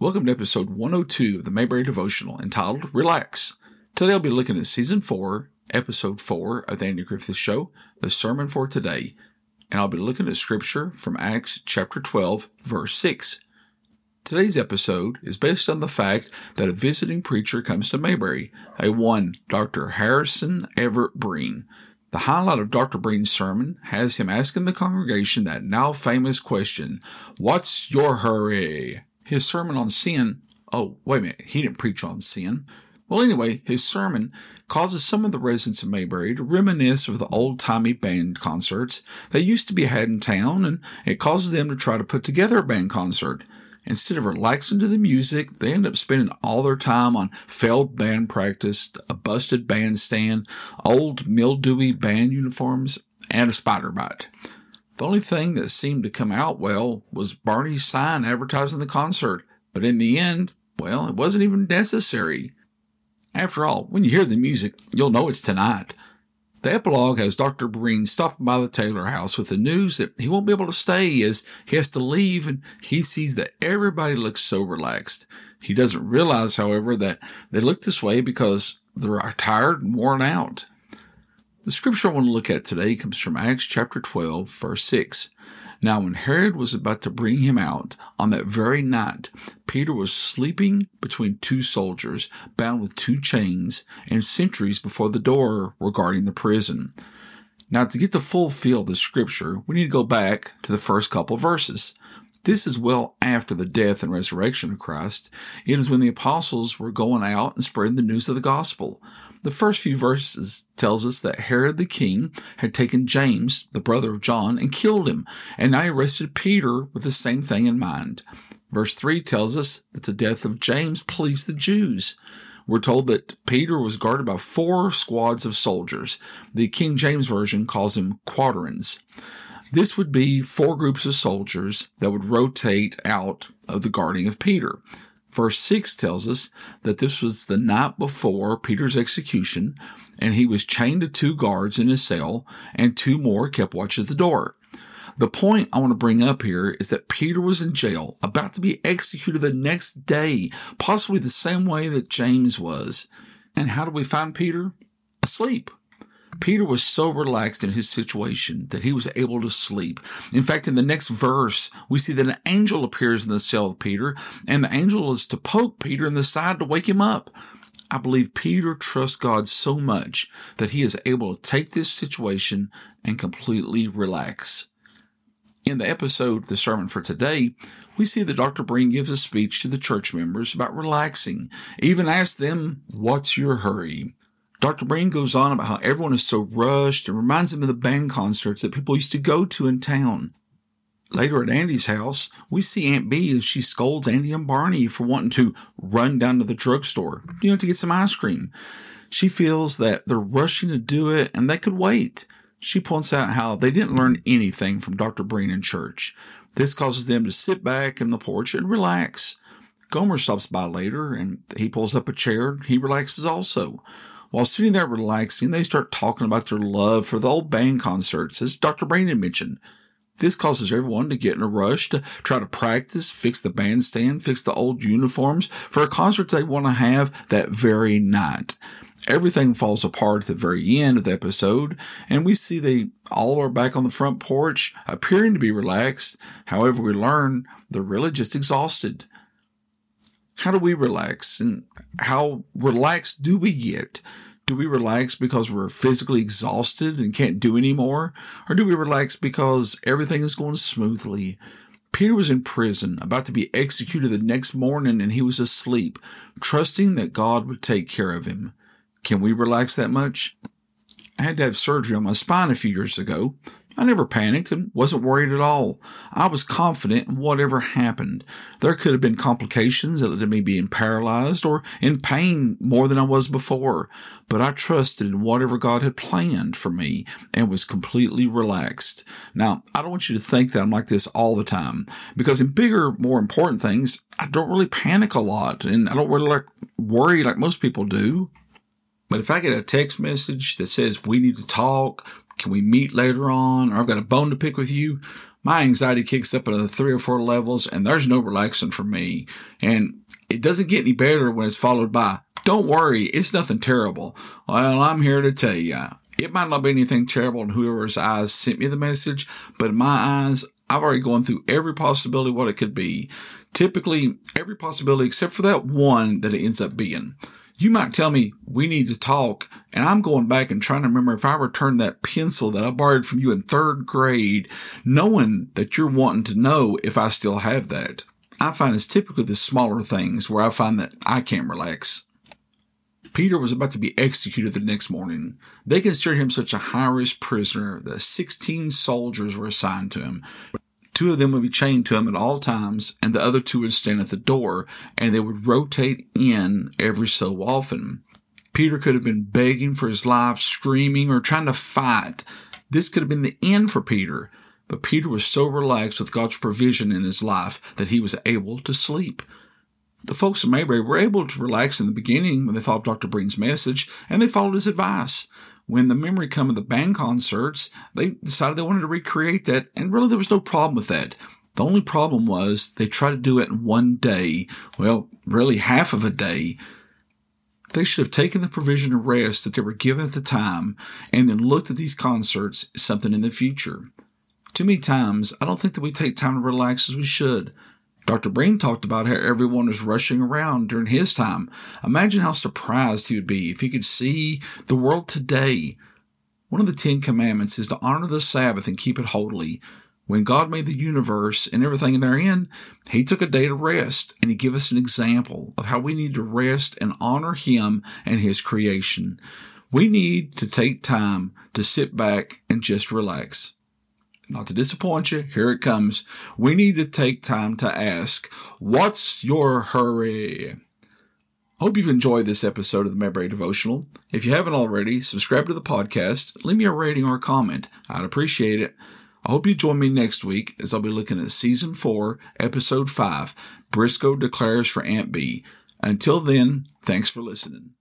Welcome to episode 102 of the Mayberry Devotional entitled Relax. Today I'll be looking at season 4, episode 4 of the Andy Griffith Show, the sermon for today, and I'll be looking at scripture from Acts chapter 12, verse 6. Today's episode is based on the fact that a visiting preacher comes to Mayberry, a one Dr. Harrison Everett Breen. The highlight of Dr. Breen's sermon has him asking the congregation that now famous question, What's your hurry? His sermon on sin. Oh, wait a minute. He didn't preach on sin. Well, anyway, his sermon causes some of the residents of Mayberry to reminisce of the old timey band concerts that used to be had in town, and it causes them to try to put together a band concert. Instead of relaxing to the music, they end up spending all their time on failed band practice, a busted bandstand, old mildewy band uniforms, and a spider bite. The only thing that seemed to come out well was Barney's sign advertising the concert, but in the end, well, it wasn't even necessary. After all, when you hear the music, you'll know it's tonight. The epilogue has Dr. Breen stopping by the Taylor house with the news that he won't be able to stay as he has to leave and he sees that everybody looks so relaxed. He doesn't realize, however, that they look this way because they're tired and worn out. The scripture I want to look at today comes from Acts chapter 12, verse 6. Now, when Herod was about to bring him out on that very night, Peter was sleeping between two soldiers, bound with two chains, and sentries before the door were guarding the prison. Now, to get the full feel of the scripture, we need to go back to the first couple verses. This is well after the death and resurrection of Christ. It is when the apostles were going out and spreading the news of the gospel. The first few verses tells us that Herod the king had taken James, the brother of John, and killed him, and now he arrested Peter with the same thing in mind. Verse 3 tells us that the death of James pleased the Jews. We're told that Peter was guarded by four squads of soldiers. The King James Version calls them quaternions. This would be four groups of soldiers that would rotate out of the guarding of Peter. Verse 6 tells us that this was the night before Peter's execution, and he was chained to two guards in his cell, and two more kept watch at the door. The point I want to bring up here is that Peter was in jail, about to be executed the next day, possibly the same way that James was. And how do we find Peter? Asleep. Peter was so relaxed in his situation that he was able to sleep. In fact, in the next verse, we see that an angel appears in the cell of Peter, and the angel is to poke Peter in the side to wake him up. I believe Peter trusts God so much that he is able to take this situation and completely relax. In the episode, the sermon for today, we see that Dr. Breen gives a speech to the church members about relaxing, even asks them, What's your hurry? Dr. Breen goes on about how everyone is so rushed and reminds him of the band concerts that people used to go to in town. Later at Andy's house, we see Aunt Bee as she scolds Andy and Barney for wanting to run down to the drugstore, you know, to get some ice cream. She feels that they're rushing to do it and they could wait. She points out how they didn't learn anything from Dr. Breen in church. This causes them to sit back in the porch and relax. Gomer stops by later and he pulls up a chair. He relaxes also. While sitting there relaxing, they start talking about their love for the old band concerts, as Dr. Brandon mentioned. This causes everyone to get in a rush to try to practice, fix the bandstand, fix the old uniforms for a concert they want to have that very night. Everything falls apart at the very end of the episode, and we see they all are back on the front porch, appearing to be relaxed. However, we learn they're really just exhausted. How do we relax? And how relaxed do we get? Do we relax because we're physically exhausted and can't do anymore? Or do we relax because everything is going smoothly? Peter was in prison, about to be executed the next morning, and he was asleep, trusting that God would take care of him. Can we relax that much? I had to have surgery on my spine a few years ago. I never panicked and wasn't worried at all. I was confident in whatever happened. There could have been complications that led to me being paralyzed or in pain more than I was before, but I trusted in whatever God had planned for me and was completely relaxed. Now, I don't want you to think that I'm like this all the time because in bigger, more important things, I don't really panic a lot and I don't really like worry like most people do. But if I get a text message that says we need to talk, can we meet later on? Or I've got a bone to pick with you. my anxiety kicks up another three or four levels and there's no relaxing for me. And it doesn't get any better when it's followed by, don't worry, it's nothing terrible. Well, I'm here to tell you, it might not be anything terrible in whoever's eyes sent me the message, but in my eyes, I've already gone through every possibility what it could be. Typically, every possibility except for that one that it ends up being. You might tell me we need to talk, and I'm going back and trying to remember if I returned that pencil that I borrowed from you in third grade, knowing that you're wanting to know if I still have that. I find it's typically the smaller things where I find that I can't relax. Peter was about to be executed the next morning. They considered him such a high risk prisoner that 16 soldiers were assigned to him. Two of them would be chained to him at all times, and the other two would stand at the door, and they would rotate in every so often. Peter could have been begging for his life, screaming, or trying to fight. This could have been the end for Peter. But Peter was so relaxed with God's provision in his life that he was able to sleep. The folks in Mayberry were able to relax in the beginning when they thought of Dr. Breen's message, and they followed his advice. When the memory come of the band concerts, they decided they wanted to recreate that, and really there was no problem with that. The only problem was they tried to do it in one day. Well, really half of a day. They should have taken the provision of rest that they were given at the time and then looked at these concerts as something in the future. Too many times, I don't think that we take time to relax as we should. Dr. Breen talked about how everyone was rushing around during his time. Imagine how surprised he would be if he could see the world today. One of the Ten Commandments is to honor the Sabbath and keep it holy. When God made the universe and everything therein, He took a day to rest and He gave us an example of how we need to rest and honor Him and His creation. We need to take time to sit back and just relax not to disappoint you, here it comes. We need to take time to ask, what's your hurry? Hope you've enjoyed this episode of the Mayberry Devotional. If you haven't already, subscribe to the podcast, leave me a rating or a comment. I'd appreciate it. I hope you join me next week as I'll be looking at season four, episode five, Briscoe declares for Aunt Bee. Until then, thanks for listening.